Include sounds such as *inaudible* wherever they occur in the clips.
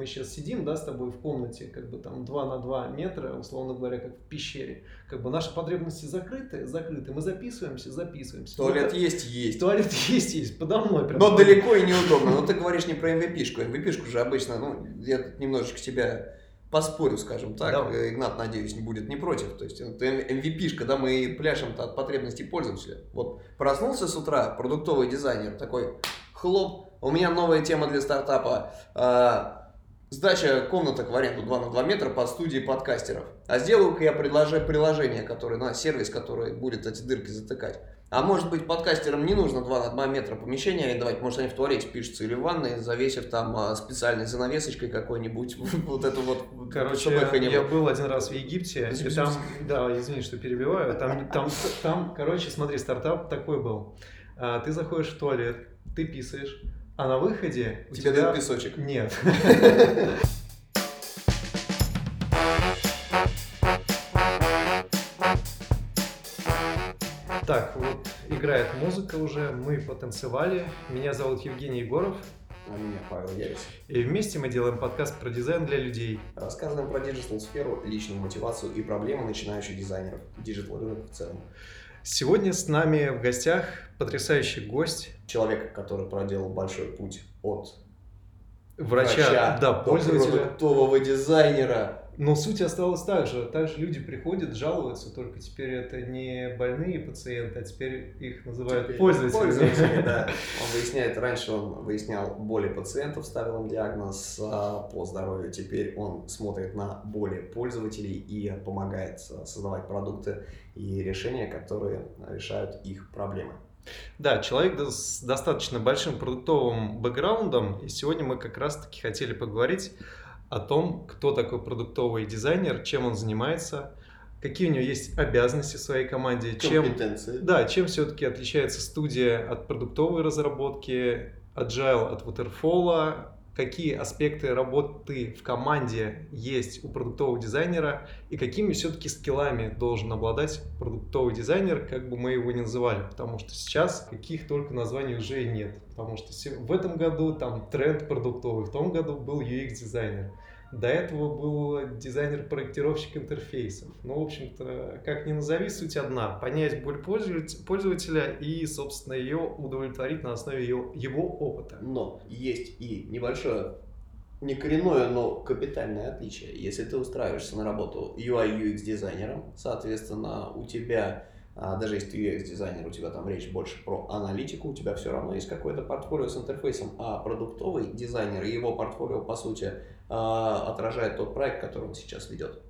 мы сейчас сидим, да, с тобой в комнате, как бы там 2 на 2 метра, условно говоря, как в пещере. Как бы наши потребности закрыты, закрыты. Мы записываемся, записываемся. Туалет ну, есть, есть. Туалет *laughs* есть, есть, подо мной. Прям. Но далеко и неудобно. Но ты говоришь не про MVP-шку. MVP-шку же обычно, ну, я тут немножечко тебя поспорю, скажем так. Да. Игнат, надеюсь, не будет не против. То есть это MVP, когда мы пляшем от потребностей пользователя. Вот проснулся с утра продуктовый дизайнер такой, хлоп, у меня новая тема для стартапа. Сдача комнаток в аренду 2 на 2 метра по студии подкастеров. А сделаю-ка я предложи, приложение, которое, на сервис, который будет эти дырки затыкать. А может быть, подкастерам не нужно 2 на 2 метра помещения арендовать, может они в туалете пишутся или в ванной, завесив там а, специальной занавесочкой какой-нибудь, *laughs* вот это вот. Короче, я был один раз в Египте, и там, да, извини, что перебиваю, там, там, там, короче, смотри, стартап такой был. А, ты заходишь в туалет, ты писаешь, а на выходе у Тебе тебя... дают песочек? Нет. Так, вот играет музыка уже, мы потанцевали. Меня зовут Евгений Егоров. А меня Павел Ярис. И вместе мы делаем подкаст про дизайн для людей. Рассказываем про digital сферу, личную мотивацию и проблемы начинающих дизайнеров, digital рынок в целом. Сегодня с нами в гостях потрясающий гость. Человек, который проделал большой путь от врача, врача да, пользователя. до продуктового дизайнера, но суть осталась так же. Также люди приходят, жалуются, только теперь это не больные пациенты, а теперь их называют теперь пользователи. Пользователи, *laughs* да. Он выясняет, раньше он выяснял боли пациентов, ставил им диагноз а, по здоровью. Теперь он смотрит на боли пользователей и помогает создавать продукты и решения, которые решают их проблемы. Да, человек с достаточно большим продуктовым бэкграундом, и сегодня мы как раз-таки хотели поговорить о том, кто такой продуктовый дизайнер, чем он занимается, какие у него есть обязанности в своей команде, чем, да, чем все-таки отличается студия от продуктовой разработки, agile от waterfall, какие аспекты работы в команде есть у продуктового дизайнера и какими все-таки скиллами должен обладать продуктовый дизайнер, как бы мы его ни называли, потому что сейчас каких только названий уже нет, потому что в этом году там тренд продуктовый, в том году был UX-дизайнер. До этого был дизайнер-проектировщик интерфейсов. Ну, в общем-то, как ни назови, суть одна. Понять боль пользователя и, собственно, ее удовлетворить на основе его, его опыта. Но есть и небольшое, не коренное, но капитальное отличие. Если ты устраиваешься на работу UI UX дизайнером, соответственно, у тебя а, даже если ты UX-дизайнер, у тебя там речь больше про аналитику, у тебя все равно есть какое-то портфолио с интерфейсом, а продуктовый дизайнер и его портфолио, по сути, а, отражает тот проект, который он сейчас ведет.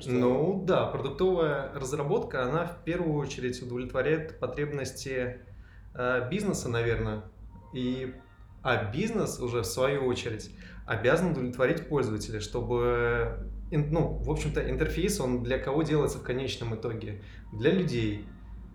Что... Ну да, продуктовая разработка, она в первую очередь удовлетворяет потребности э, бизнеса, наверное, и а бизнес уже в свою очередь обязан удовлетворить пользователя, чтобы ну, в общем-то, интерфейс, он для кого делается в конечном итоге? Для людей.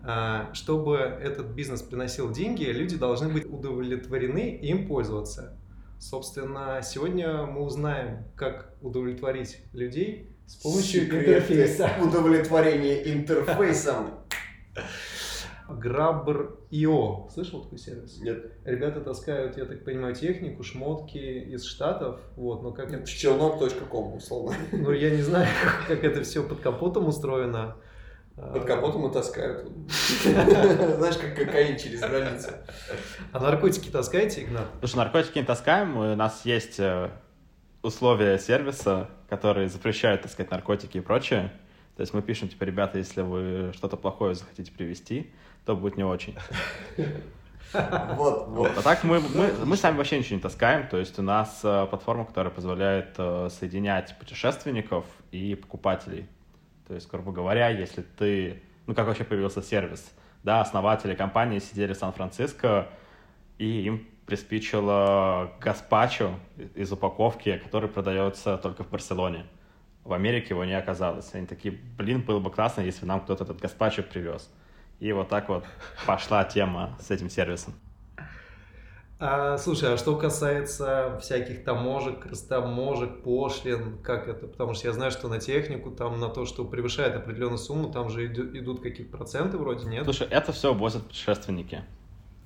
А, чтобы этот бизнес приносил деньги, люди должны быть удовлетворены и им пользоваться. Собственно, сегодня мы узнаем, как удовлетворить людей с помощью Секреты интерфейса. Удовлетворение интерфейсом. *laughs* Grabber.io. Слышал такой сервис? Нет. Ребята таскают, я так понимаю, технику, шмотки из Штатов. Вот, но как это... Челнок.ком, условно. *laughs* Ну, я не знаю, *laughs* как это все под капотом устроено. Под капотом и таскают. *laughs* Знаешь, как кокаин через границу. А наркотики таскаете, Игнат? Слушай, наркотики не таскаем. У нас есть э, условия сервиса, которые запрещают таскать наркотики и прочее. То есть мы пишем, типа, ребята, если вы что-то плохое захотите привезти, то будет не очень. *laughs* Вот, вот. А так мы, мы, мы сами вообще ничего не таскаем. То есть у нас э, платформа, которая позволяет э, соединять путешественников и покупателей. То есть, грубо говоря, если ты... Ну, как вообще появился сервис? Да, основатели компании сидели в Сан-Франциско, и им приспичило гаспачо из упаковки, который продается только в Барселоне. В Америке его не оказалось. Они такие, блин, было бы классно, если нам кто-то этот гаспачо привез. И вот так вот пошла тема с этим сервисом. А, слушай, а что касается всяких таможек, растаможек, пошлин, как это? Потому что я знаю, что на технику, там на то, что превышает определенную сумму, там же идут какие-то проценты вроде, нет? Слушай, это все возят путешественники.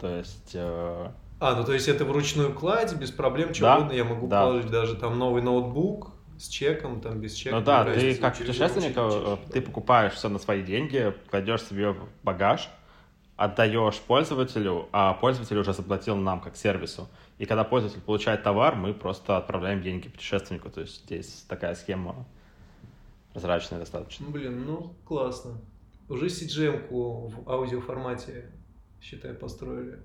То есть э, А, ну то есть это вручную кладь, без проблем, что Да, угодно, я могу да. положить даже там новый ноутбук с чеком, там без чека. Ну да, ты разницы. как путешественник, э, ты покупаешь все на свои деньги, кладешь себе в багаж, отдаешь пользователю, а пользователь уже заплатил нам как сервису. И когда пользователь получает товар, мы просто отправляем деньги путешественнику. То есть здесь такая схема прозрачная достаточно. Ну, блин, ну классно. Уже CGM-ку в аудиоформате, считай, построили.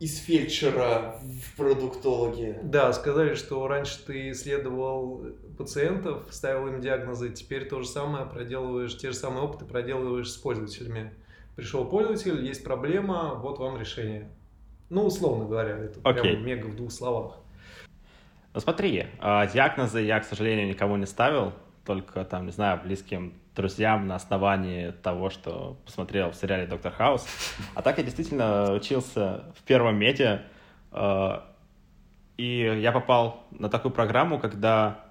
Из фельдшера в продуктологи. Да, сказали, что раньше ты исследовал пациентов, ставил им диагнозы, теперь то же самое проделываешь, те же самые опыты проделываешь с пользователями. Пришел пользователь, есть проблема, вот вам решение. Ну, условно говоря, это Окей. прям мега в двух словах. Ну смотри, э, диагнозы я, к сожалению, никому не ставил, только там, не знаю, близким друзьям на основании того, что посмотрел в сериале «Доктор Хаус». *laughs* А так я действительно учился в первом медиа, э, и я попал на такую программу, когда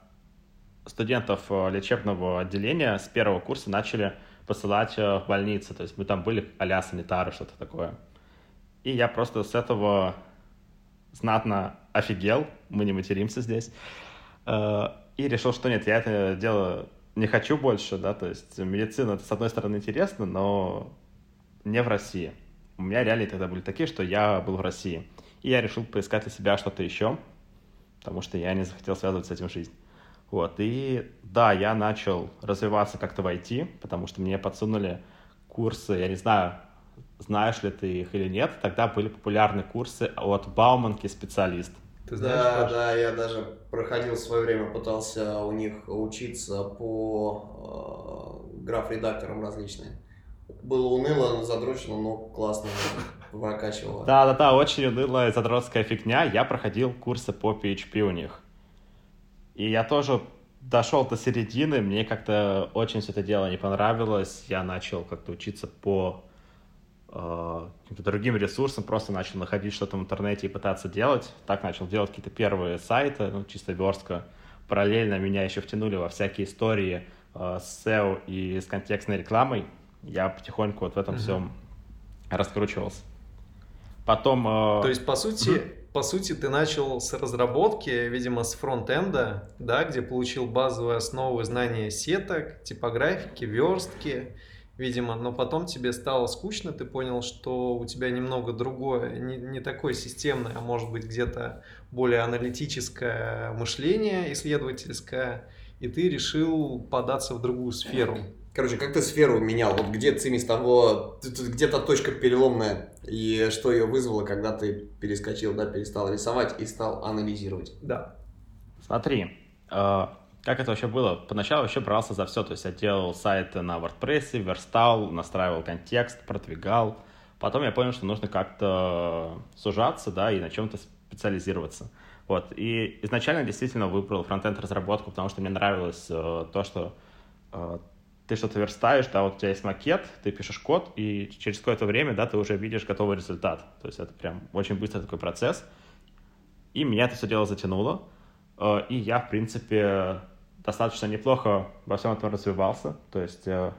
студентов э, лечебного отделения с первого курса начали посылать э, в больницы, то есть мы там были а-ля санитары, что-то такое. И я просто с этого знатно офигел, мы не материмся здесь, и решил, что нет, я это дело не хочу больше, да, то есть медицина, это с одной стороны интересно, но не в России. У меня реалии тогда были такие, что я был в России. И я решил поискать для себя что-то еще, потому что я не захотел связывать с этим жизнь. Вот, и да, я начал развиваться как-то в IT, потому что мне подсунули курсы, я не знаю, знаешь ли ты их или нет, тогда были популярны курсы от Бауманки специалист. Ты знаешь, Да, Паш? да, я даже проходил в свое время, пытался у них учиться по э, граф-редакторам различные. Было уныло, задрочено, но классно прокачивало. Да-да-да, очень унылая задротская фигня. Я проходил курсы по PHP у них. И я тоже дошел до середины, мне как-то очень все это дело не понравилось. Я начал как-то учиться по каким-то другим ресурсам, просто начал находить что-то в интернете и пытаться делать. Так начал делать какие-то первые сайты, ну, чисто верстка. Параллельно меня еще втянули во всякие истории э, с SEO и с контекстной рекламой. Я потихоньку вот в этом Мгм. всем раскручивался. Потом... э, То есть, по сути, по сути, ты начал с разработки, видимо, с фронтенда, да, где получил базовые основы знания сеток, типографики, верстки, видимо, но потом тебе стало скучно, ты понял, что у тебя немного другое, не, не такое системное, а может быть где-то более аналитическое мышление, исследовательское, и ты решил податься в другую сферу. *clears throat* Короче, как ты сферу менял? Вот где цимис того, где-то точка переломная, и что ее вызвало, когда ты перескочил, да, перестал рисовать и стал анализировать? Да. Смотри, э, как это вообще было? Поначалу вообще брался за все, то есть я делал сайты на WordPress, верстал, настраивал контекст, продвигал. Потом я понял, что нужно как-то сужаться, да, и на чем-то специализироваться. Вот, и изначально действительно выбрал фронтенд разработку, потому что мне нравилось э, то, что э, ты что-то верстаешь, да, вот у тебя есть макет, ты пишешь код, и через какое-то время, да, ты уже видишь готовый результат. То есть это прям очень быстрый такой процесс. И меня это все дело затянуло. Э, И я, в принципе, достаточно неплохо во всем этом развивался. То есть э,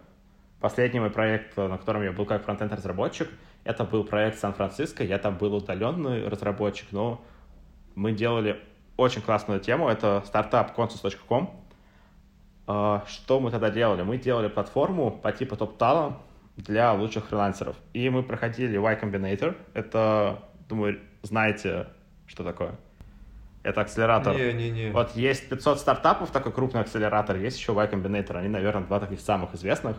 последний мой проект, на котором я был как фронтенд-разработчик, это был проект Сан-Франциско. Я там был удаленный разработчик, но мы делали очень классную тему. Это стартап consus.com. Э, Что мы тогда делали? Мы делали платформу по типу TopTal для лучших фрилансеров. И мы проходили Y Combinator. Это, думаю, знаете, что такое? Это акселератор. Не-не-не. Вот есть 500 стартапов, такой крупный акселератор, есть еще Y Combinator. Они, наверное, два таких самых известных.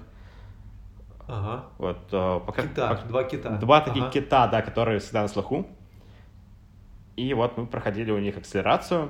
Ага. Вот, э, пока, Кита, пока- два кита. Два таких Ага. кита, да, которые всегда на слуху. И вот мы проходили у них акселерацию.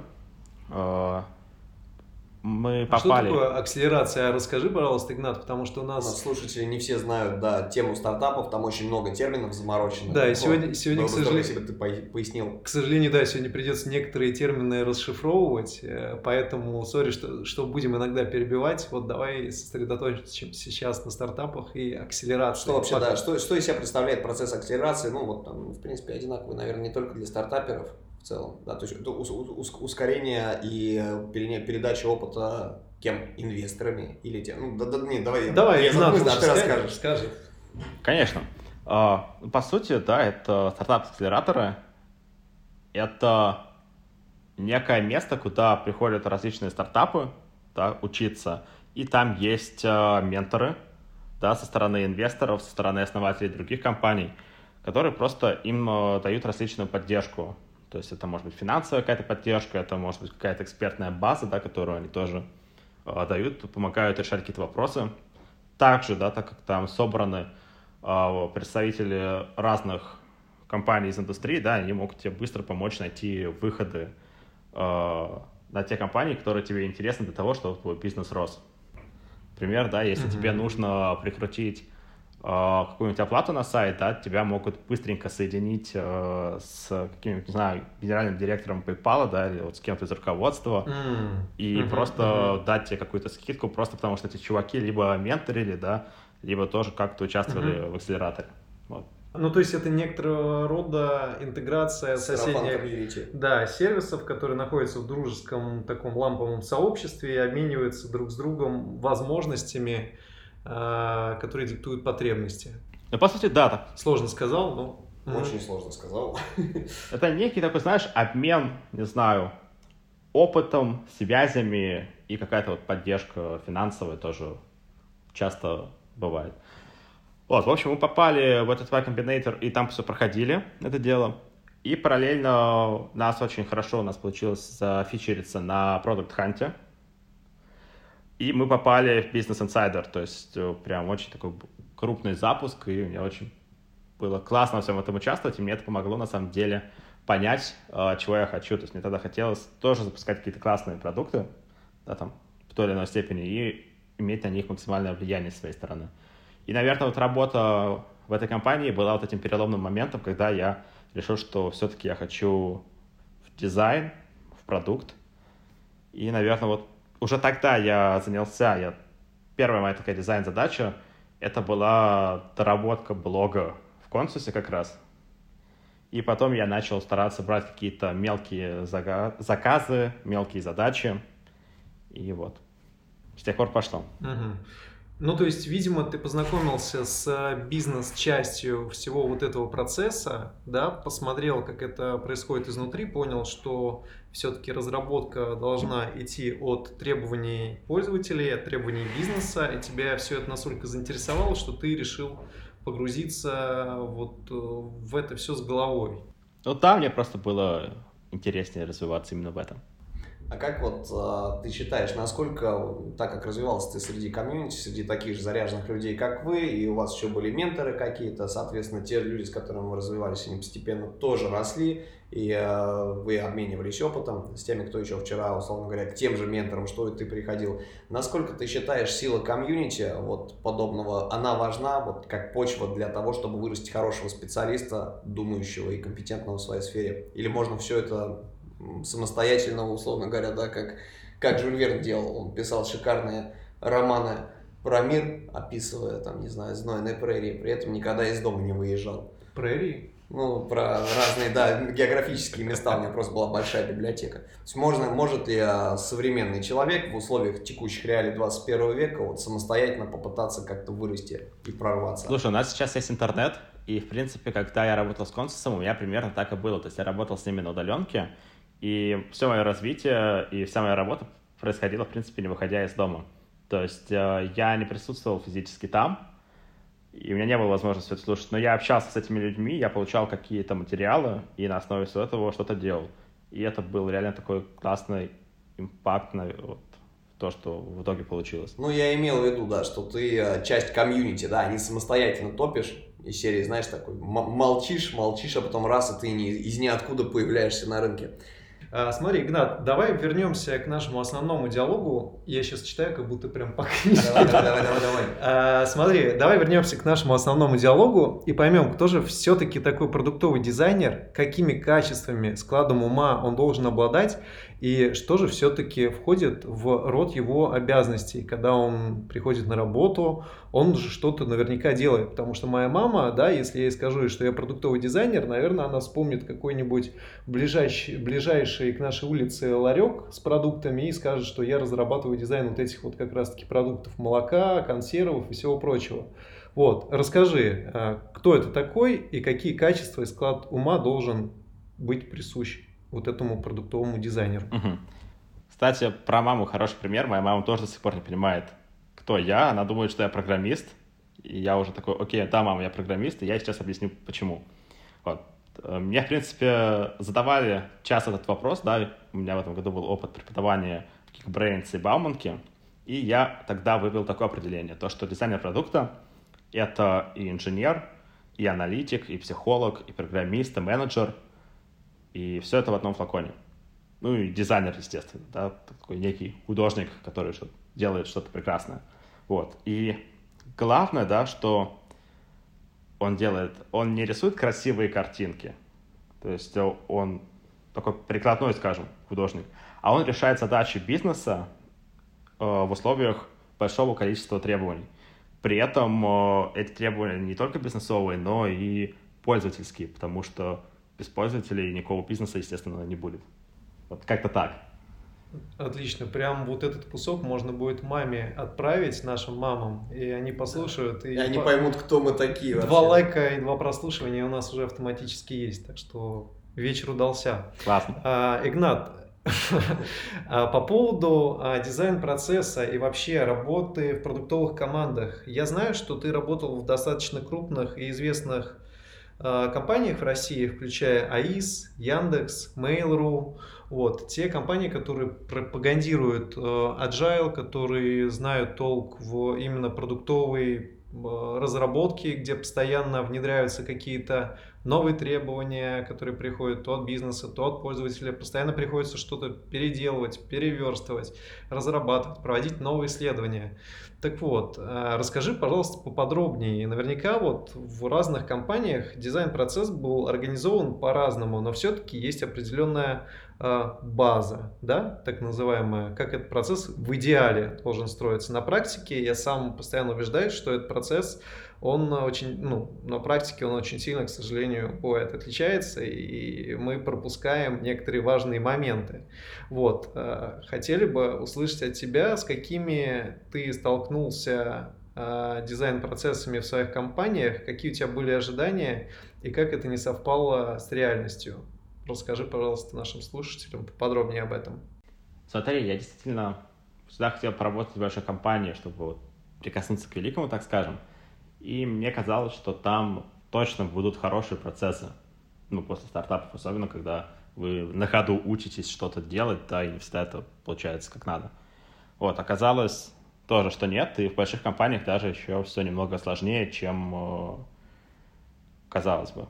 Мы А Что попали... такое акселерация? Расскажи, пожалуйста, Игнат, потому что у У нас нас... слушатели не все знают, да, тему стартапов, там очень много терминов замороченных. Да, и Вот. сегодня- сегодня, Было к сожалению- если бы ты по- пояснил. К сожалению, да, сегодня придется некоторые термины расшифровывать, э, поэтому, сори, что, что будем иногда перебивать. Вот давай сосредоточимся сейчас на стартапах и акселерации. Что вообще, Пока. да, что, что из себя представляет процесс акселерации? Ну, вот там, в принципе, одинаковый, наверное, не только для стартаперов в целом. Да, то есть это ус- ус- ускорение и перене- передача опыта кем? Инвесторами или тем? Ну, да, да, не, давай, я- Давай, я Игнат, запомню, а лучше ты скажешь, расскажешь. скажи. Конечно. А, По сути, да, это стартап акселераторы. это некое место, куда приходят различные стартапы да, учиться, и там есть э, менторы да, со стороны инвесторов, со стороны основателей других компаний, которые просто им э, дают различную поддержку. То есть это может быть финансовая какая-то поддержка, это может быть какая-то экспертная база, да, которую они тоже э, дают, помогают решать какие-то вопросы. Также, да, так как там собраны э, представители разных компаний из индустрии, да, они могут тебе быстро помочь найти выходы э, на те компании, которые тебе интересны для того, чтобы твой бизнес рос. Пример, да, если mm-hmm. тебе нужно прикрутить какую-нибудь оплату на сайт, да, тебя могут быстренько соединить э, с каким-нибудь, не знаю, генеральным директором PayPal, да, или вот с кем-то из руководства, mm-hmm. и mm-hmm. просто mm-hmm. дать тебе какую-то скидку, просто потому что эти чуваки либо менторили, да, либо тоже как-то участвовали mm-hmm. в акселераторе. Вот. Ну, то есть это некоторого рода интеграция соседних да, сервисов, которые находятся в дружеском таком ламповом сообществе и обмениваются друг с другом возможностями, которые диктуют потребности. Ну, по сути, да. Так. Сложно сказал, но... Очень сложно сказал. *laughs* Это некий такой, знаешь, обмен, не знаю, опытом, связями и какая-то вот поддержка финансовая тоже часто бывает. Вот, в общем, мы попали в этот Y Combinator и там все проходили, это дело. И параллельно нас очень хорошо у нас получилось зафичериться на Product Hunt. И мы попали в Business Insider, то есть э, прям очень такой крупный запуск, и мне очень было классно во всем этом участвовать, и мне это помогло на самом деле понять, э, чего я хочу. То есть мне тогда хотелось тоже запускать какие-то классные продукты, да, там, в той или иной степени, и иметь на них максимальное влияние с своей стороны. И, наверное, вот работа в этой компании была вот этим переломным моментом, когда я решил, что все-таки я хочу в дизайн, в продукт. И, наверное, вот уже тогда я занялся, я... первая моя такая дизайн-задача, это была доработка блога в консусе как раз. И потом я начал стараться брать какие-то мелкие заказы, мелкие задачи. И вот. С тех пор пошло. Угу. Ну, то есть, видимо, ты познакомился с э, бизнес-частью всего вот этого процесса, да, посмотрел, как это происходит изнутри, понял, что все-таки разработка должна идти от требований пользователей, от требований бизнеса, и тебя все это настолько заинтересовало, что ты решил погрузиться вот э, в это все с головой. Ну, там мне просто было интереснее развиваться именно в этом. А как вот э, ты считаешь, насколько, так как развивался ты среди комьюнити, среди таких же заряженных людей, как вы, и у вас еще были менторы какие-то, соответственно, те люди, с которыми вы развивались, они постепенно тоже росли, и э, вы обменивались опытом с теми, кто еще вчера, условно говоря, к тем же менторам, что и ты приходил. Насколько ты считаешь, сила комьюнити вот подобного, она важна вот как почва для того, чтобы вырастить хорошего специалиста, думающего и компетентного в своей сфере? Или можно все это самостоятельного, условно говоря, да, как, как Жюль Верн делал. Он писал шикарные романы про мир, описывая, там, не знаю, знойные прерии, при этом никогда из дома не выезжал. Прерии? Ну, про разные, да, географические места. У меня просто была большая библиотека. То есть можно, может и современный человек в условиях текущих реалий 21 века вот самостоятельно попытаться как-то вырасти и прорваться. Слушай, у нас сейчас есть интернет, и, в принципе, когда я работал с консусом, у меня примерно так и было. То есть я работал с ними на удаленке, и все мое развитие и вся моя работа происходила, в принципе, не выходя из дома. То есть э, я не присутствовал физически там, и у меня не было возможности это слушать, но я общался с этими людьми, я получал какие-то материалы, и на основе всего этого что-то делал. И это был реально такой классный импакт на вот, то, что в итоге получилось. Ну, я имел в виду, да, что ты э, часть комьюнити, да, не самостоятельно топишь, из серии, знаешь, такой, молчишь, молчишь, а потом раз, и ты не, из ниоткуда появляешься на рынке. А, смотри, Игнат, давай вернемся к нашему основному диалогу. Я сейчас читаю, как будто прям по книжке. Давай, давай, давай, давай. смотри, давай вернемся к нашему основному диалогу и поймем, кто же все-таки такой продуктовый дизайнер, какими качествами, складом ума он должен обладать и что же все-таки входит в род его обязанностей, когда он приходит на работу, он же что-то наверняка делает, потому что моя мама, да, если я ей скажу, что я продуктовый дизайнер, наверное, она вспомнит какой-нибудь ближайший, ближайший к нашей улице ларек с продуктами и скажет, что я разрабатываю дизайн вот этих вот как раз-таки продуктов молока, консервов и всего прочего. Вот, расскажи, а, кто это такой и какие качества и склад ума должен быть присущ вот этому продуктовому дизайнеру. Угу. Кстати, про маму хороший пример. Моя мама тоже до сих пор не понимает, кто я. Она думает, что я программист. И я уже такой, окей, да, мама, я программист, и я сейчас объясню, почему. Вот. Э, мне, в принципе, задавали часто этот вопрос, да, у меня в этом году был опыт преподавания Geekbrains и Бауманки, и я тогда вывел такое определение, то, что дизайнер продукта — это и инженер, и аналитик, и психолог, и программист, и менеджер, и все это в одном флаконе. Ну и дизайнер, естественно, да, такой некий художник, который делает что-то прекрасное. Вот. И главное, да, что он делает, он не рисует красивые картинки, то есть он такой прикладной, скажем, художник, а он решает задачи бизнеса э, в условиях большого количества требований. При этом э, эти требования не только бизнесовые, но и пользовательские, потому что без пользователей никакого бизнеса, естественно, не будет. Вот как-то так. Отлично. Прям вот этот кусок можно будет маме отправить, нашим мамам, и они послушают. И, и они по... поймут, кто мы такие вообще. Два лайка и два прослушивания у нас уже автоматически есть, так что вечер удался. Классно. А, Игнат, *laughs* а, по поводу а, дизайн-процесса и вообще работы в продуктовых командах. Я знаю, что ты работал в достаточно крупных и известных компаниях в России, включая АИС, Яндекс, Mail.ru, вот, те компании, которые пропагандируют э, agile, которые знают толк в именно продуктовой э, разработке, где постоянно внедряются какие-то новые требования, которые приходят то от бизнеса, то от пользователя. Постоянно приходится что-то переделывать, переверстывать, разрабатывать, проводить новые исследования. Так вот, э, расскажи, пожалуйста, поподробнее. Наверняка вот в разных компаниях дизайн-процесс был организован по-разному, но все-таки есть определенная э, база, да, так называемая, как этот процесс в идеале должен строиться. На практике я сам постоянно убеждаюсь, что этот процесс он очень, ну, на практике он очень сильно, к сожалению, бывает отличается, и мы пропускаем некоторые важные моменты. Вот, э, хотели бы услышать от тебя, с какими ты столкнулся э, дизайн-процессами в своих компаниях, какие у тебя были ожидания и как это не совпало с реальностью. Расскажи, пожалуйста, нашим слушателям подробнее об этом. Смотри, я действительно всегда хотел поработать в большой компании, чтобы вот прикоснуться к великому, так скажем. И мне казалось, что там точно будут хорошие процессы. Ну, после стартапов, особенно, когда вы на ходу учитесь что-то делать, да, и не всегда это получается как надо. Вот, оказалось тоже, что нет, и в больших компаниях даже еще все немного сложнее, чем э, казалось бы.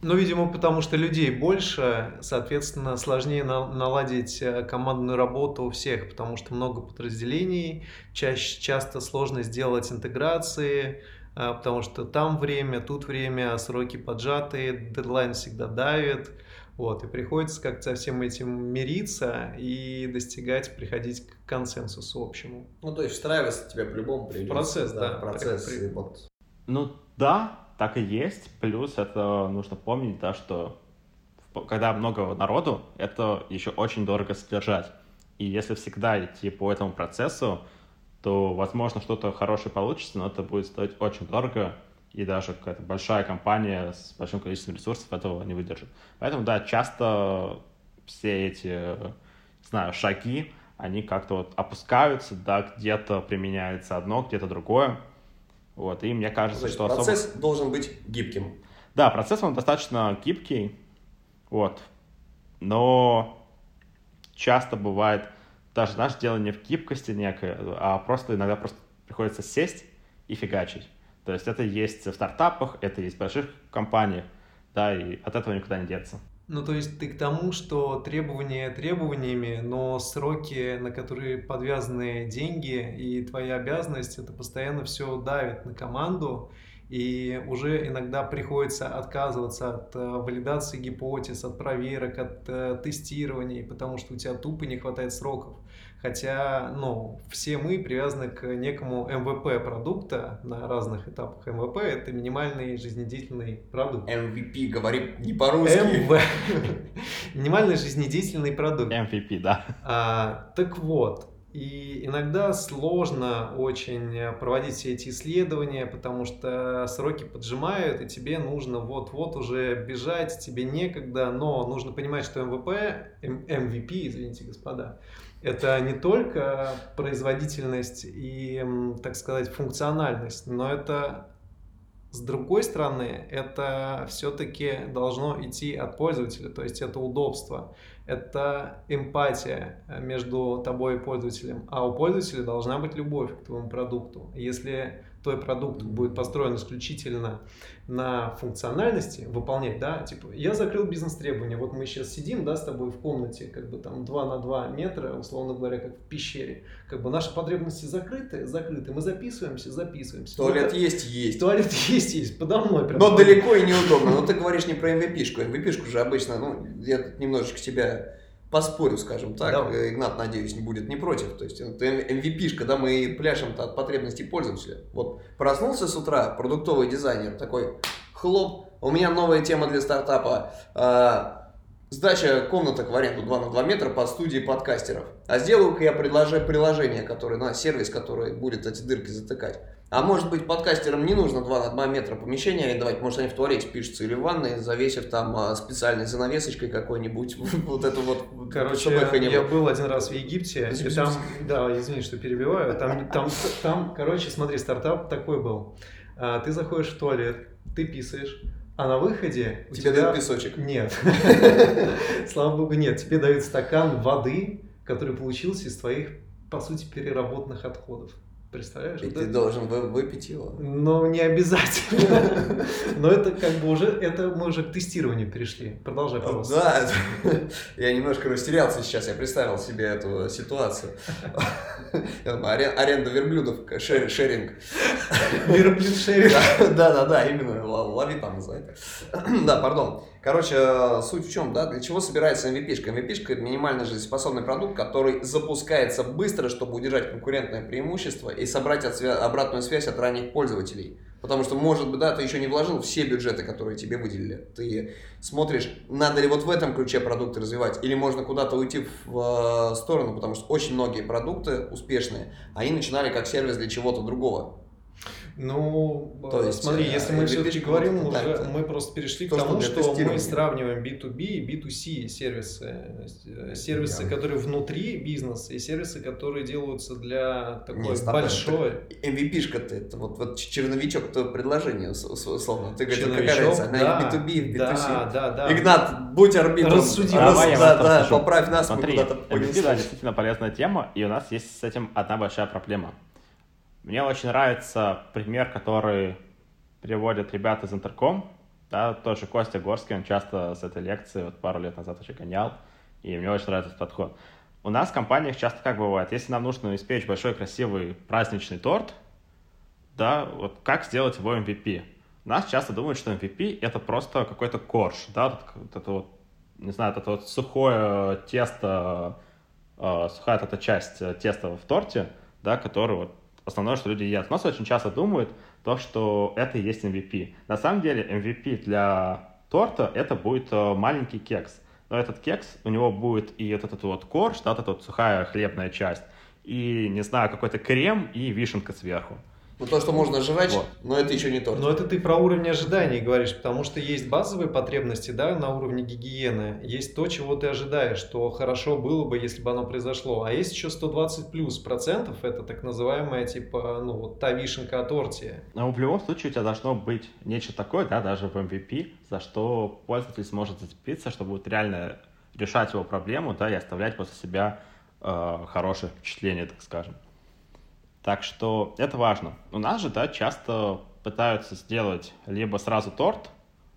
Ну, видимо, потому что людей больше, соответственно, сложнее на, наладить э, командную работу у всех, потому что много подразделений, чаще, часто сложно сделать интеграции, потому что там время, тут время, сроки поджатые, дедлайн всегда давит. Вот, и приходится как-то со всем этим мириться и достигать, приходить к консенсусу общему. Ну, то есть встраиваться тебе по-любому придется. Процесс, да. да процесс. При... Вот. Ну, да, так и есть. Плюс это нужно помнить, да, что когда много народу, это еще очень дорого содержать. И если всегда идти по этому процессу, то, возможно, что-то хорошее получится, но это будет стоить очень дорого, и даже какая-то большая компания с большим количеством ресурсов этого не выдержит. Поэтому, да, часто все эти, не знаю, шаги, они как-то вот опускаются, да, где-то применяется одно, где-то другое. Вот, и мне кажется, Значит, что процесс особо... должен быть гибким. Да, процесс он достаточно гибкий, вот, но часто бывает даже, знаешь, дело не в гибкости некой, а просто иногда просто приходится сесть и фигачить. То есть это есть в стартапах, это есть в больших компаниях, да, и от этого никуда не деться. Ну, то есть ты к тому, что требования требованиями, но сроки, на которые подвязаны деньги и твоя обязанность, это постоянно все давит на команду, и уже иногда приходится отказываться от э, валидации гипотез, от проверок, от э, тестирований, потому что у тебя тупо не хватает сроков. Хотя, ну, все мы привязаны к некому MVP продукта на разных этапах. MVP — это минимальный жизнедеятельный продукт. MVP, говори не по-русски. MV. *laughs* Минимальный жизнедеятельный продукт. MVP, да. А, так вот, И иногда сложно очень проводить все эти исследования, потому что сроки поджимают, и тебе нужно вот-вот уже бежать, тебе некогда, но нужно понимать, что МВП, MVP, извините, господа, это не только производительность и, так сказать, функциональность, но это с другой стороны, это все-таки должно идти от пользователя, то есть это удобство это эмпатия э, между тобой и пользователем, а у пользователя должна быть любовь к твоему продукту. Если твой продукт будет построен исключительно на функциональности выполнять, да, типа, я закрыл бизнес-требования, вот мы сейчас сидим, да, с тобой в комнате, как бы там 2 на 2 метра, условно говоря, как в пещере, как бы наши потребности закрыты, закрыты, мы записываемся, записываемся. Туалет ну, есть, есть. Туалет *laughs* есть, есть, подо мной. Прям Но далеко и неудобно, но ты говоришь не про MVP-шку, MVP-шку же обычно, ну, я немножечко тебя поспорю, скажем так. Да. Игнат, надеюсь, не будет не против. То есть это MVP, когда мы пляшем от потребностей пользователя. Вот проснулся с утра продуктовый дизайнер такой, хлоп, у меня новая тема для стартапа. А, сдача комнаток в аренду 2 на 2 метра под студии подкастеров. А сделаю-ка я предложи, приложение, которое, на сервис, который будет эти дырки затыкать. А может быть, подкастерам не нужно 2 на 2 метра помещения арендовать, может они в туалете пишутся или в ванной, завесив там а, специальной занавесочкой какой-нибудь, *laughs* вот это вот. Короче, я был один раз в Египте, и там, да, извини, что перебиваю, там, там, там, короче, смотри, стартап такой был. А, ты заходишь в туалет, ты писаешь, а на выходе у тебя дают песочек? Нет. *laughs* Слава богу, нет. Тебе дают стакан воды, который получился из твоих, по сути, переработанных отходов. Представляешь? И ты должен выпить его. Но не обязательно. *laughs* Но это как бы уже, это мы уже к тестированию перешли. Продолжай, пожалуйста. Да, *laughs* я немножко растерялся сейчас, я представил себе эту ситуацию. *laughs* Аренда верблюдов, шеринг. Верблюд шеринг. Да, да, да, именно, лови там за это. *clears throat* Да, пардон. Короче, суть в чем, да, для чего собирается MVP? -шка? MVP это минимально жизнеспособный продукт, который запускается быстро, чтобы удержать конкурентное преимущество и собрать от свя- обратную связь от ранних пользователей. Потому что, может быть, да, ты еще не вложил все бюджеты, которые тебе выделили. Ты смотришь, надо ли вот в этом ключе продукты развивать, или можно куда-то уйти в э, сторону, потому что очень многие продукты успешные, они начинали как сервис для чего-то другого. Ну, То есть, смотри, э, если мы все-таки говорим, уже, мы просто перешли то, к тому, что, что мы сравниваем B2B и B2C сервисы. Э, сервисы, yeah. которые внутри бизнеса, и сервисы, которые делаются для такой Нет, большой... MVP-шка-то, это вот, вот черновичок то предложение, условно. Ты говоришь, какая разница, она да, B2B, B2C. Да, да, да. Игнат, будь арбитром. Рассуди. Давай, да, да, поправь нас, Смотри, мы куда-то MVP, да, действительно полезная тема, и у нас есть с этим одна большая проблема – мне очень нравится пример, который приводят ребята из Интерком. Да, тот же Костя Горский, он часто с этой лекции вот пару лет назад еще гонял, и мне очень нравится этот подход. У нас в компаниях часто как бывает, если нам нужно испечь большой красивый праздничный торт, да, вот как сделать его MVP? Нас часто думают, что MVP это просто какой-то корж, да, вот это вот, не знаю, это вот сухое тесто, э, сухая эта часть теста в торте, да, который вот основное, что люди едят. У нас очень часто думают то, что это и есть MVP. На самом деле MVP для торта это будет э, маленький кекс. Но этот кекс, у него будет и этот, этот вот корж, да, вот эта вот сухая хлебная часть, и, не знаю, какой-то крем и вишенка сверху. Ну, то, что можно жрать, вот. но это еще не то. Но это ты про уровень ожиданий говоришь, потому что есть базовые потребности, да, на уровне гигиены, есть то, чего ты ожидаешь, что хорошо было бы, если бы оно произошло, а есть еще 120 плюс процентов, это так называемая, типа, ну, вот та вишенка о торте. Но в любом случае у тебя должно быть нечто такое, да, даже в MVP, за что пользователь сможет зацепиться, чтобы вот реально решать его проблему, да, и оставлять после себя э, хорошее впечатление, так скажем. Так что это важно. У нас же, да, часто пытаются сделать либо сразу торт,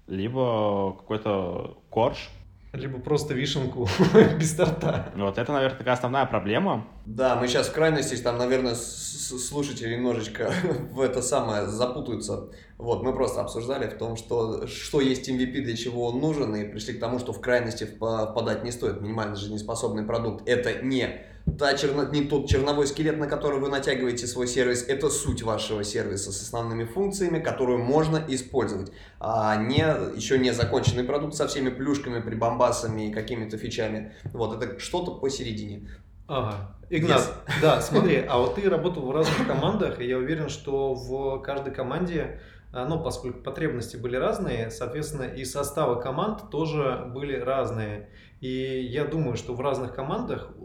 либо какой-то корж, либо просто вишенку *laughs* без торта. Вот это, наверное, такая основная проблема. Да, мы сейчас в крайности, там, наверное, слушатели немножечко *laughs* в это самое запутаются. Вот, мы просто обсуждали в том, что, что есть MVP, для чего он нужен, и пришли к тому, что в крайности впадать не стоит. Минимально жизнеспособный продукт – это не та черно, не тот черновой скелет, на который вы натягиваете свой сервис, это суть вашего сервиса с основными функциями, которую можно использовать, а не еще не законченный продукт со всеми плюшками, прибамбасами и какими-то фичами. Вот, это что-то посередине. Ага. Игнат, yes. да, смотри, а вот ты работал в разных командах, и я уверен, что в каждой команде а, ну, поскольку потребности были разные, соответственно, и составы команд тоже были разные. И я думаю, что в разных командах э,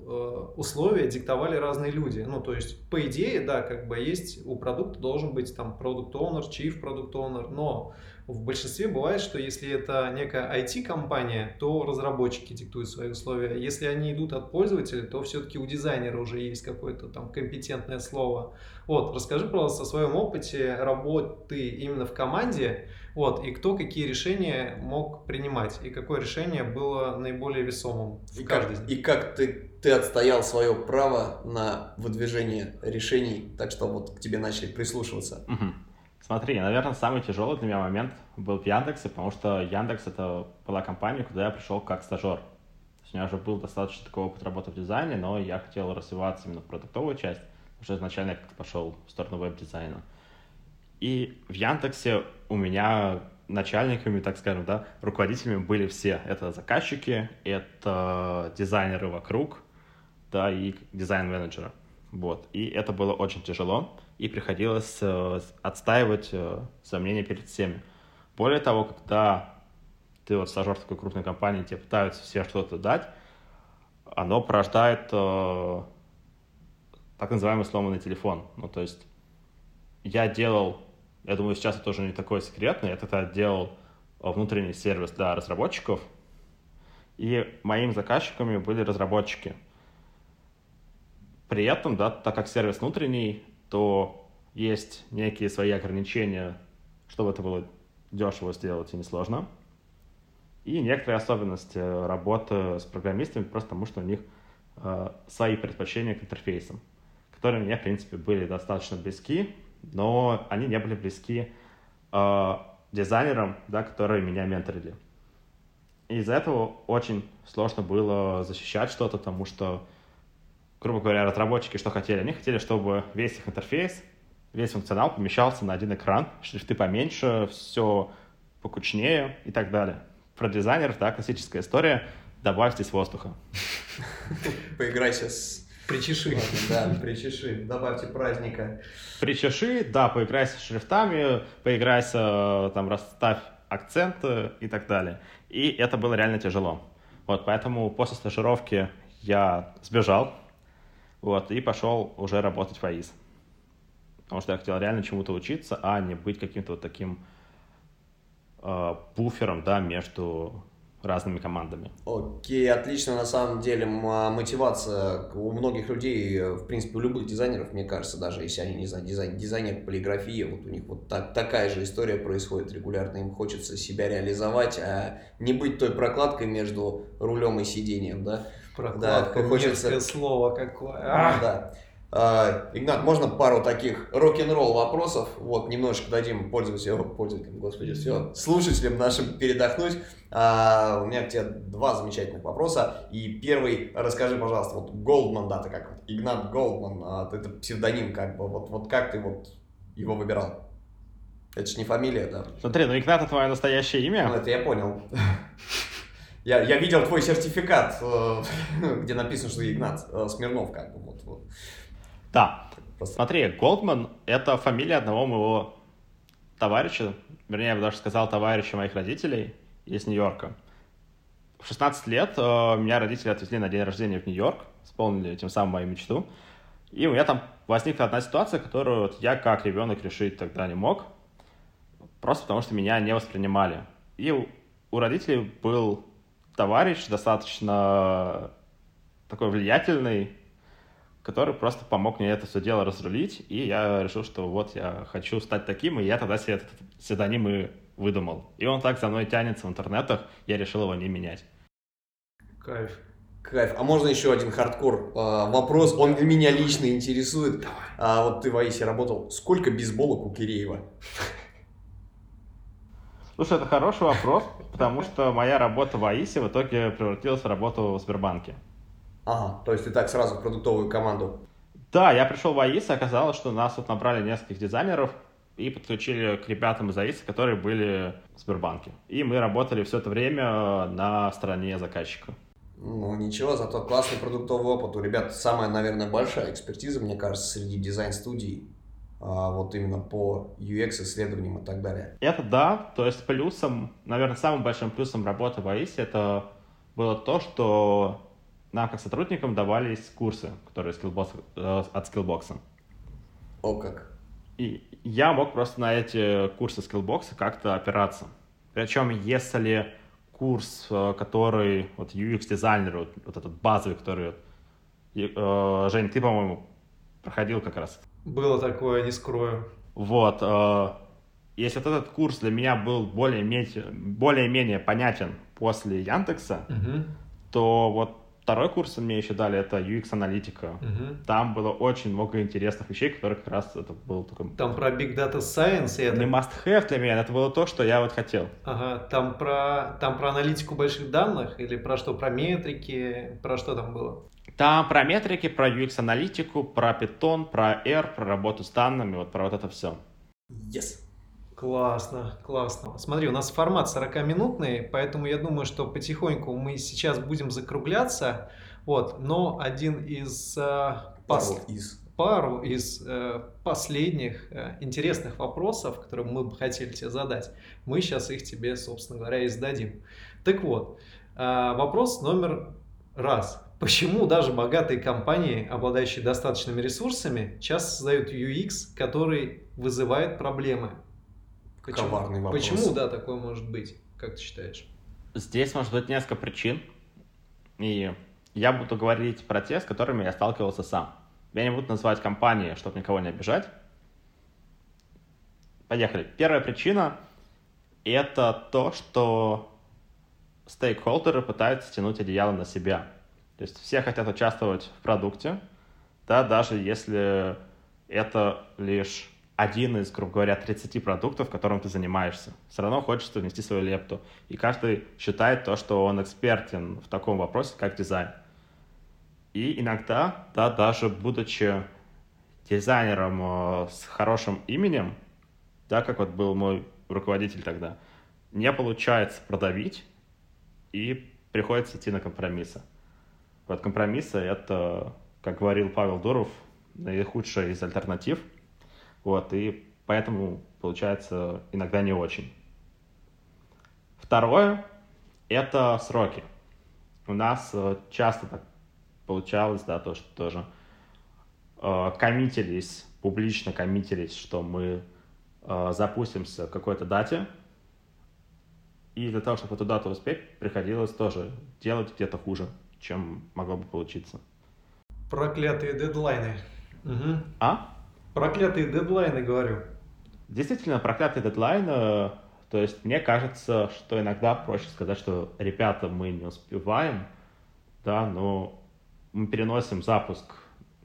условия диктовали разные люди. Ну, то есть, по идее, да, как бы есть, у продукта должен быть там продукт owner, chief продукт owner, но в большинстве бывает, что если это некая IT-компания, то разработчики диктуют свои условия. Если они идут от пользователя, то все-таки у дизайнера уже есть какое-то там компетентное слово. Вот, расскажи, пожалуйста, о своем опыте работы именно в команде, вот, и кто какие решения мог принимать, и какое решение было наиболее весомым в и каждой как, И как ты, ты отстоял свое право на выдвижение решений, так что вот к тебе начали прислушиваться? Угу. Смотри, наверное, самый тяжелый для меня момент был в Яндексе, потому что Яндекс это была компания, куда я пришел как стажер. То есть у меня уже был достаточно такой опыт работы в дизайне, но я хотел развиваться именно в продуктовую часть. Уже изначально я как-то пошел в сторону веб-дизайна. И в Яндексе у меня начальниками, так скажем, да, руководителями были все. Это заказчики, это дизайнеры вокруг, да, и дизайн-менеджеры. Вот. И это было очень тяжело, и приходилось э, отстаивать э, свое перед всеми. Более того, когда ты вот стажер такой крупной компании, тебе пытаются все что-то дать, оно порождает э, так называемый сломанный телефон. Ну, то есть я делал я думаю, сейчас это уже не такой секретный. Я тогда делал э, внутренний сервис для разработчиков, и моими заказчиками были разработчики. При этом, да, так как сервис внутренний, то есть некие свои ограничения, чтобы это было дешево сделать и несложно. И некоторые особенности работы с программистами, просто потому что у них э, свои предпочтения к интерфейсам, которые мне, в принципе, были достаточно близки, но они не были близки э, дизайнерам, да, которые меня менторили. из-за этого очень сложно было защищать что-то, потому что, грубо говоря, разработчики что хотели? Они хотели, чтобы весь их интерфейс, весь функционал помещался на один экран, шрифты поменьше, все покучнее и так далее. Про дизайнеров, да, классическая история, добавь здесь воздуха. Поиграйся с Причеши. Да, причеши. Добавьте праздника. Причеши, да, поиграйся с шрифтами, поиграйся, там, расставь акценты и так далее. И это было реально тяжело. Вот, поэтому после стажировки я сбежал, вот, и пошел уже работать в АИС. Потому что я хотел реально чему-то учиться, а не быть каким-то вот таким э, буфером, да, между разными командами. Окей, отлично, на самом деле а, мотивация у многих людей, в принципе, у любых дизайнеров, мне кажется, даже если они, не знаю, дизайн, дизайнер полиграфии, вот у них вот так, такая же история происходит регулярно, им хочется себя реализовать, а не быть той прокладкой между рулем и сидением, да? Прокладка, да, хочется... слово какое. А, да. Uh, Игнат, можно пару таких рок-н-ролл вопросов? Вот, немножечко дадим пользователям, пользователям, господи, все, слушателям нашим передохнуть. Uh, у меня к тебе два замечательных вопроса. И первый, расскажи, пожалуйста, вот Голдман, да, ты как вот, Игнат Голдман, uh, это псевдоним, как бы, вот, вот как ты вот его выбирал? Это же не фамилия, да? Смотри, ну Игнат это твое настоящее имя. Ну, это я понял. *laughs* Я, я видел твой сертификат, э, *laughs* где написано, что Игнат э, Смирнов, как бы, вот, вот. Да. Просто... Смотри, Голдман — это фамилия одного моего товарища, вернее, я бы даже сказал, товарища моих родителей из Нью-Йорка. В 16 лет э, меня родители отвезли на день рождения в Нью-Йорк, исполнили тем самым мою мечту. И у меня там возникла одна ситуация, которую вот я как ребенок решить тогда не мог, просто потому что меня не воспринимали. И у, у родителей был товарищ достаточно такой влиятельный, который просто помог мне это все дело разрулить, и я решил, что вот я хочу стать таким, и я тогда себе этот псевдоним и выдумал. И он так за мной тянется в интернетах, я решил его не менять. Кайф. Кайф. А можно еще один хардкор э, вопрос? Он меня лично интересует. Давай. А, вот ты в Аисе работал. Сколько бейсболок у Киреева? Слушай, это хороший вопрос, потому что моя работа в Аисе в итоге превратилась в работу в Сбербанке. Ага, то есть ты так сразу в продуктовую команду. Да, я пришел в АИС, и оказалось, что нас вот набрали нескольких дизайнеров и подключили к ребятам из АИСа, которые были в Сбербанке. И мы работали все это время на стороне заказчика. Ну, ничего, зато классный продуктовый опыт. У ребят самая, наверное, большая экспертиза, мне кажется, среди дизайн-студий. А, вот именно по UX-исследованиям и так далее. Это да, то есть плюсом, наверное, самым большим плюсом работы в АИСе это было то, что нам, как сотрудникам, давались курсы, которые Skillbox, э, от Skillbox. О как. И я мог просто на эти курсы Skillbox как-то опираться. Причем, если курс, э, который вот UX-дизайнер, вот, вот этот базовый, который... Э, Жень, ты, по-моему, проходил как раз. Было такое, не скрою. Вот. Э, если вот этот курс для меня был более-менее более понятен после Яндекса, угу. то вот Второй курс мне еще дали, это UX-аналитика. Угу. Там было очень много интересных вещей, которые как раз это был такой... Там про Big Data Science это... Не must-have для меня, это было то, что я вот хотел. Ага, там про, там про аналитику больших данных или про что? Про метрики? Про что там было? Там про метрики, про UX-аналитику, про Python, про R, про работу с данными, вот про вот это все. Yes. Классно, классно. Смотри, у нас формат 40-минутный, поэтому я думаю, что потихоньку мы сейчас будем закругляться. Вот, но один из... Э, пару из. Пару из э, последних э, интересных вопросов, которые мы бы хотели тебе задать, мы сейчас их тебе, собственно говоря, и зададим. Так вот, э, вопрос номер раз. Почему даже богатые компании, обладающие достаточными ресурсами, часто создают UX, который вызывает проблемы? Почему? Коварный вопрос. Почему, да, такое может быть? Как ты считаешь? Здесь может быть несколько причин. И я буду говорить про те, с которыми я сталкивался сам. Я не буду называть компании, чтобы никого не обижать. Поехали. Первая причина – это то, что стейкхолдеры пытаются тянуть одеяло на себя. То есть все хотят участвовать в продукте, да, даже если это лишь один из, грубо говоря, 30 продуктов, которым ты занимаешься. Все равно хочется внести свою лепту. И каждый считает то, что он экспертен в таком вопросе, как дизайн. И иногда, да, даже будучи дизайнером э, с хорошим именем, да, как вот был мой руководитель тогда, не получается продавить, и приходится идти на компромиссы. Вот компромиссы — это, как говорил Павел Дуров, наихудшая из альтернатив — вот, и поэтому получается иногда не очень. Второе – это сроки. У нас э, часто так получалось, да, то, что тоже э, коммитились, публично коммитились, что мы э, запустимся к какой-то дате, и для того, чтобы эту дату успеть, приходилось тоже делать где-то хуже, чем могло бы получиться. Проклятые дедлайны. Угу. А? Проклятые дедлайны, говорю. Действительно, проклятые дедлайны. То есть мне кажется, что иногда проще сказать, что ребята, мы не успеваем, да, но мы переносим запуск,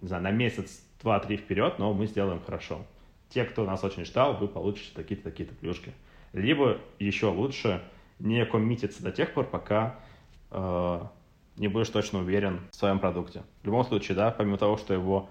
не знаю, на месяц, два, три вперед, но мы сделаем хорошо. Те, кто нас очень ждал, вы получите такие-то, такие-то плюшки. Либо еще лучше не коммититься до тех пор, пока э, не будешь точно уверен в своем продукте. В любом случае, да, помимо того, что его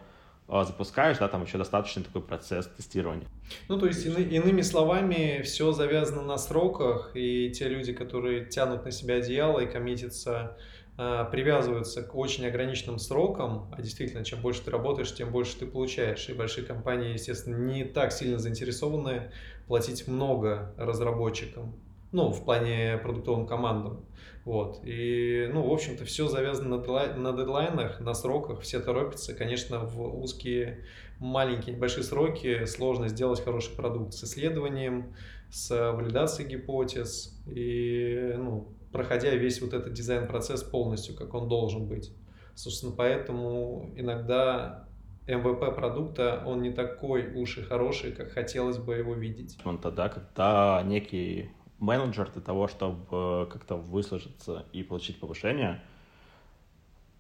а, запускаешь, да, там еще достаточно такой процесс тестирования. Ну, то есть, ины, иными словами, все завязано на сроках, и те люди, которые тянут на себя одеяло и коммитятся, а, привязываются к очень ограниченным срокам, а действительно, чем больше ты работаешь, тем больше ты получаешь. И большие компании, естественно, не так сильно заинтересованы платить много разработчикам, ну, в плане продуктовым командам. Вот. И, ну, в общем-то, все завязано на, на дедлайнах, на сроках. Все торопятся. Конечно, в узкие, маленькие, небольшие сроки сложно сделать хороший продукт с исследованием, с валидацией гипотез и, ну, проходя весь вот этот дизайн-процесс полностью, как он должен быть. Собственно, поэтому иногда МВП продукта, он не такой уж и хороший, как хотелось бы его видеть. Он тогда, когда некий менеджер для того, чтобы как-то выслужиться и получить повышение,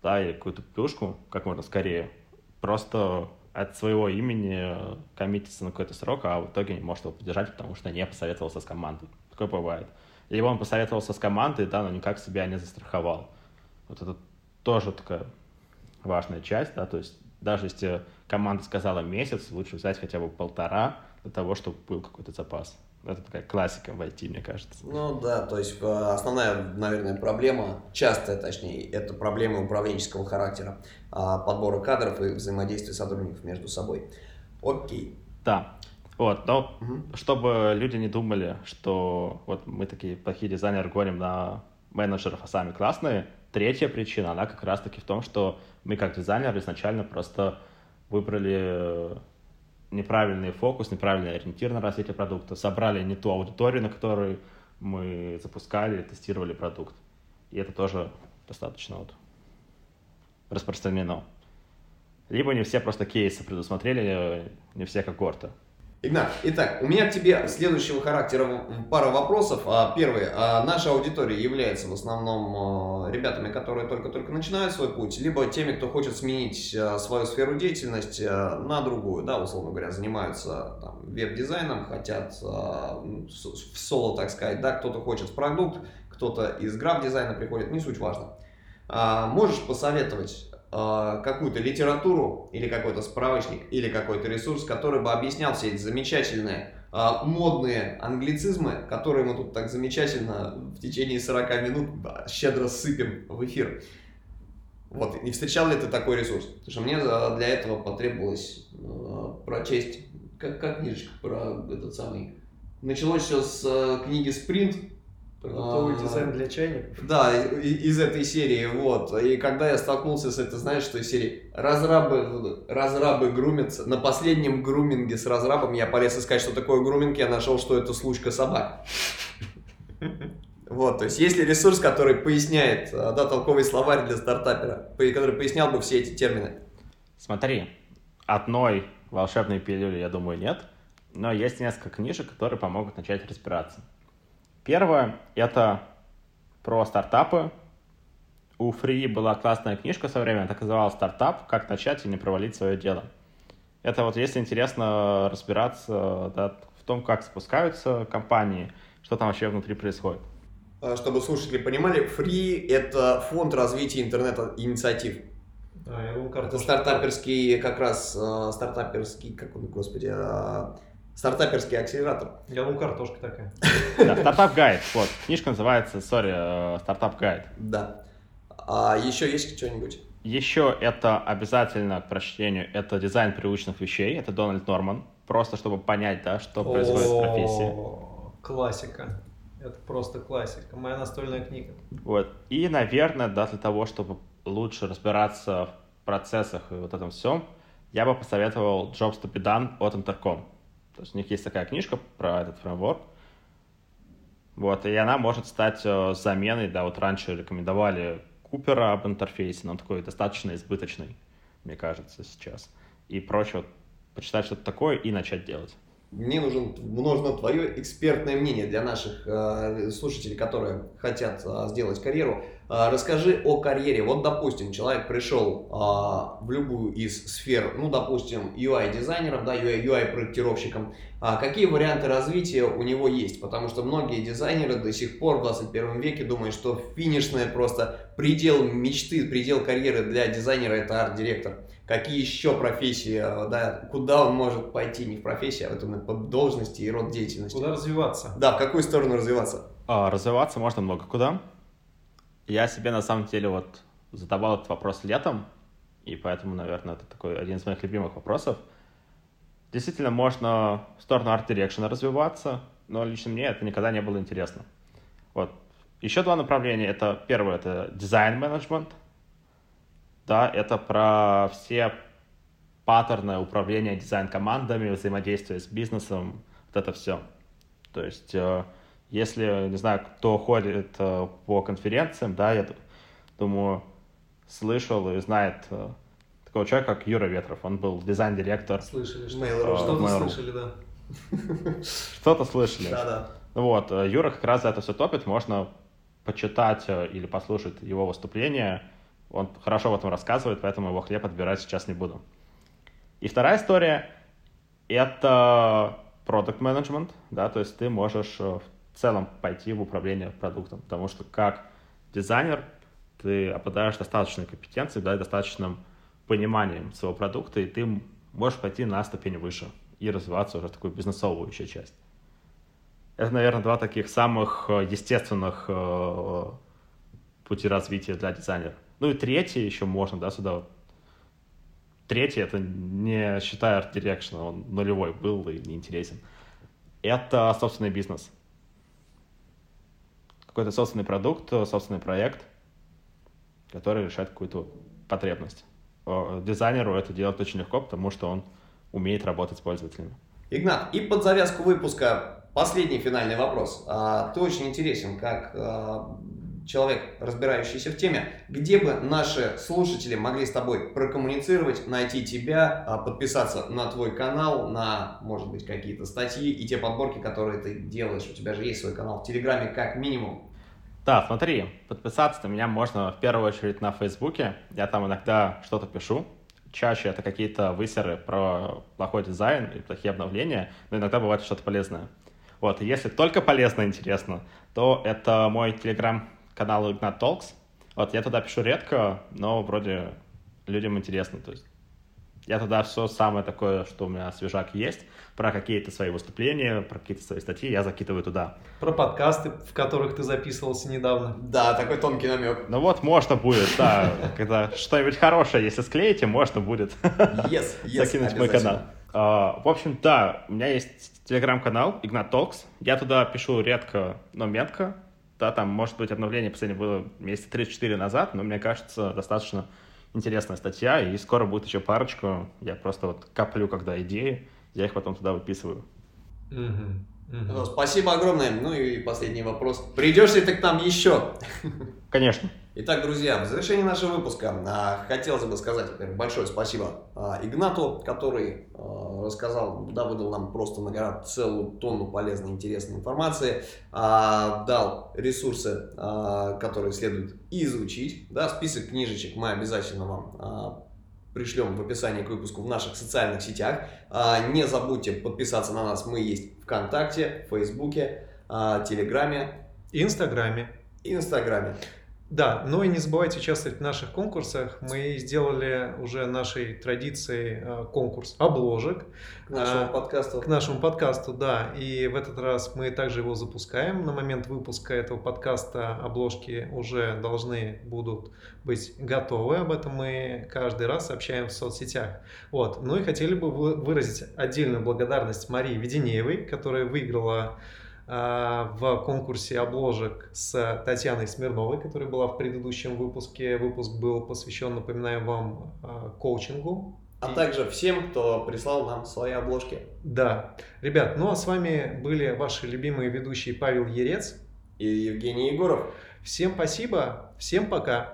да, или какую-то плюшку, как можно скорее, просто от своего имени коммитится на какой-то срок, а в итоге не может его поддержать, потому что не посоветовался с командой. Такое бывает. Либо он посоветовался с командой, да, но никак себя не застраховал. Вот это тоже такая важная часть, да, то есть даже если команда сказала месяц, лучше взять хотя бы полтора для того, чтобы был какой-то запас. Это такая классика в IT, мне кажется. Ну да, то есть э, основная, наверное, проблема, частая точнее, это проблема управленческого характера, а, подбора кадров и взаимодействия сотрудников между собой. Окей. Да. Вот, но угу. чтобы люди не думали, что вот мы такие плохие дизайнеры гоним на менеджеров, а сами классные, третья причина, она как раз-таки в том, что мы как дизайнеры изначально просто выбрали э, неправильный фокус, неправильный ориентир на развитие продукта, собрали не ту аудиторию, на которой мы запускали, тестировали продукт. И это тоже достаточно вот распространено. Либо не все просто кейсы предусмотрели, не все когорты. Игнат, итак, у меня к тебе следующего характера пара вопросов. А, первый. А наша аудитория является в основном а, ребятами, которые только-только начинают свой путь, либо теми, кто хочет сменить свою сферу деятельности на другую, да, условно говоря, занимаются веб-дизайном, хотят в соло, так сказать, да, кто-то хочет в продукт, кто-то из граф-дизайна приходит, не суть важно. Можешь посоветовать какую-то литературу или какой-то справочник или какой-то ресурс, который бы объяснял все эти замечательные э, модные англицизмы, которые мы тут так замечательно в течение 40 минут щедро сыпем в эфир. Вот, не встречал ли ты такой ресурс? Потому что мне для этого потребовалось прочесть, как, как книжечка про этот самый... Началось все с книги «Спринт», Продуктовый а, дизайн для чайников. Да, из этой серии, вот. И когда я столкнулся с этой, знаешь, что из серии разрабы, разрабы грумятся. На последнем груминге с разрабом я полез искать, что такое груминг, я нашел, что это случка собак. Вот, то есть есть ли ресурс, который поясняет, а, да, толковый словарь для стартапера, который пояснял бы все эти термины? Смотри, одной волшебной пилюли, я думаю, нет, но есть несколько книжек, которые помогут начать разбираться. Первое — это про стартапы. У Free была классная книжка со временем, так называлась «Стартап. Как начать и не провалить свое дело». Это вот если интересно разбираться да, в том, как спускаются компании, что там вообще внутри происходит. А, чтобы слушатели понимали, ФРИИ — это фонд развития интернет-инициатив. А, я думал, это стартаперский, как раз э, стартаперский, как он, господи, э, Стартаперский акселератор. Я думал, картошка такая. Да, startup guide. Вот, книжка называется, sorry, э, startup guide. Да. А еще есть что-нибудь? Еще это обязательно к прочтению, это дизайн привычных вещей, это Дональд Норман, просто чтобы понять, да, что происходит в профессии. Классика. Это просто классика. Моя настольная книга. Вот. И, наверное, да, для того, чтобы лучше разбираться в процессах и вот этом всем, я бы посоветовал Jobs to be done от Intercom. То есть у них есть такая книжка про этот фреймворк. Вот, и она может стать э, заменой, да, вот раньше рекомендовали Купера об интерфейсе, но он такой достаточно избыточный, мне кажется, сейчас. И проще вот почитать что-то такое и начать делать мне нужен, нужно твое экспертное мнение для наших э, слушателей, которые хотят э, сделать карьеру. Э, расскажи о карьере. Вот, допустим, человек пришел э, в любую из сфер, ну, допустим, UI-дизайнером, да, UI-проектировщиком. А какие варианты развития у него есть? Потому что многие дизайнеры до сих пор в 21 веке думают, что финишная просто предел мечты, предел карьеры для дизайнера это арт-директор какие еще профессии, э, да, куда он может пойти, не в профессии, а в этом по должности и род деятельности. Куда развиваться? Да, в какую сторону развиваться? А, развиваться можно много куда. Я себе на самом деле вот задавал этот вопрос летом, и поэтому, наверное, это такой один из моих любимых вопросов. Действительно, можно в сторону арт-дирекшена развиваться, но лично мне это никогда не было интересно. Вот. Еще два направления. Это первое, это дизайн-менеджмент, да, это про все паттерны управления дизайн-командами, взаимодействия с бизнесом, вот это все. То есть, э, если, не знаю, кто ходит э, по конференциям, да, я думаю, слышал и знает э, такого человека, как Юра Ветров. Он был дизайн-директор. Слышали, что Mail.ru. Что-то слышали, да. Что-то слышали. Да, да. Вот, Юра как раз за это все топит. Можно почитать или послушать его выступление он хорошо в этом рассказывает, поэтому его хлеб отбирать сейчас не буду. И вторая история — это продукт менеджмент, да, то есть ты можешь э, целом пойти в управление продуктом, потому что как дизайнер ты обладаешь достаточной компетенцией, да, достаточным пониманием своего продукта, и ты можешь пойти на ступень выше и развиваться уже в такую бизнесовую часть. Это, наверное, два таких самых э, естественных э, пути развития для дизайнера. Ну и третий еще можно, да, сюда. Третий, это не считая Direction, он нулевой был и неинтересен. Это собственный бизнес. Какой-то собственный продукт, собственный проект, который решает какую-то потребность. Дизайнеру это делать очень легко, потому что он умеет работать с пользователями. Игнат, и под завязку выпуска последний финальный вопрос. А, ты очень интересен как а, человек, разбирающийся в теме. Где бы наши слушатели могли с тобой прокоммуницировать, найти тебя, а, подписаться на твой канал, на, может быть, какие-то статьи и те подборки, которые ты делаешь. У тебя же есть свой канал в Телеграме как минимум. Да, смотри, подписаться на меня можно в первую очередь на Фейсбуке. Я там иногда что-то пишу, чаще это какие-то высеры про плохой дизайн и плохие обновления, но иногда бывает что-то полезное. Вот, и если только полезно интересно, то это мой телеграм-канал Ignat Talks. Вот, я туда пишу редко, но вроде людям интересно, то есть я туда все самое такое, что у меня свежак есть, про какие-то свои выступления, про какие-то свои статьи, я закидываю туда. Про подкасты, в которых ты записывался недавно. Да, такой тонкий намек. Ну вот, можно будет, да, *laughs* когда что-нибудь хорошее, если склеите, можно будет yes, yes, *laughs* закинуть мой канал. Uh, в общем, да, у меня есть телеграм-канал Ignat Talks. Я туда пишу редко, но метко. Да, там, может быть, обновление последнее было месяца 3-4 назад, но мне кажется, достаточно интересная статья, и скоро будет еще парочку. Я просто вот коплю, когда идеи, я их потом туда выписываю. Угу. Спасибо огромное. Ну и последний вопрос. Придешь ли ты к нам еще? Конечно. Итак, друзья, в завершении нашего выпуска а, хотелось бы сказать большое спасибо а, Игнату, который а, рассказал, да, выдал нам просто на гора целую тонну полезной, интересной информации, дал ресурсы, которые следует изучить, да, список книжечек мы обязательно вам пришлем в описании к выпуску в наших социальных сетях. Не забудьте подписаться на нас, мы есть ВКонтакте, Фейсбуке, Телеграме. Инстаграме. Инстаграме. Да, но и не забывайте участвовать в наших конкурсах. Мы сделали уже нашей традицией э, конкурс обложек. К нашему а, подкасту. К нашему подкасту, да. И в этот раз мы также его запускаем. На момент выпуска этого подкаста обложки уже должны будут быть готовы. Об этом мы каждый раз сообщаем в соцсетях. Вот. Ну и хотели бы выразить отдельную благодарность Марии Веденеевой, которая выиграла в конкурсе обложек с Татьяной Смирновой, которая была в предыдущем выпуске. Выпуск был посвящен, напоминаю вам, а, коучингу. А и... также всем, кто прислал нам свои обложки. Да. Ребят, ну а с вами были ваши любимые ведущие Павел Ерец и Евгений Егоров. Всем спасибо, всем пока.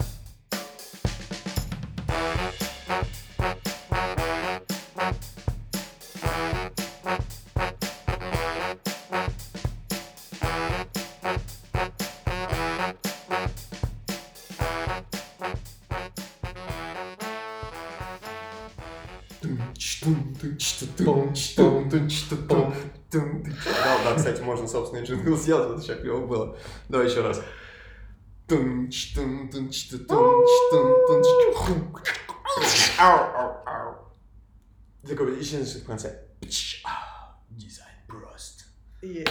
Можно собственный джингл *laughs* сделать, это сейчас клево было. Давай еще раз. Такой еще в конце. Дизайн прост. Yeah.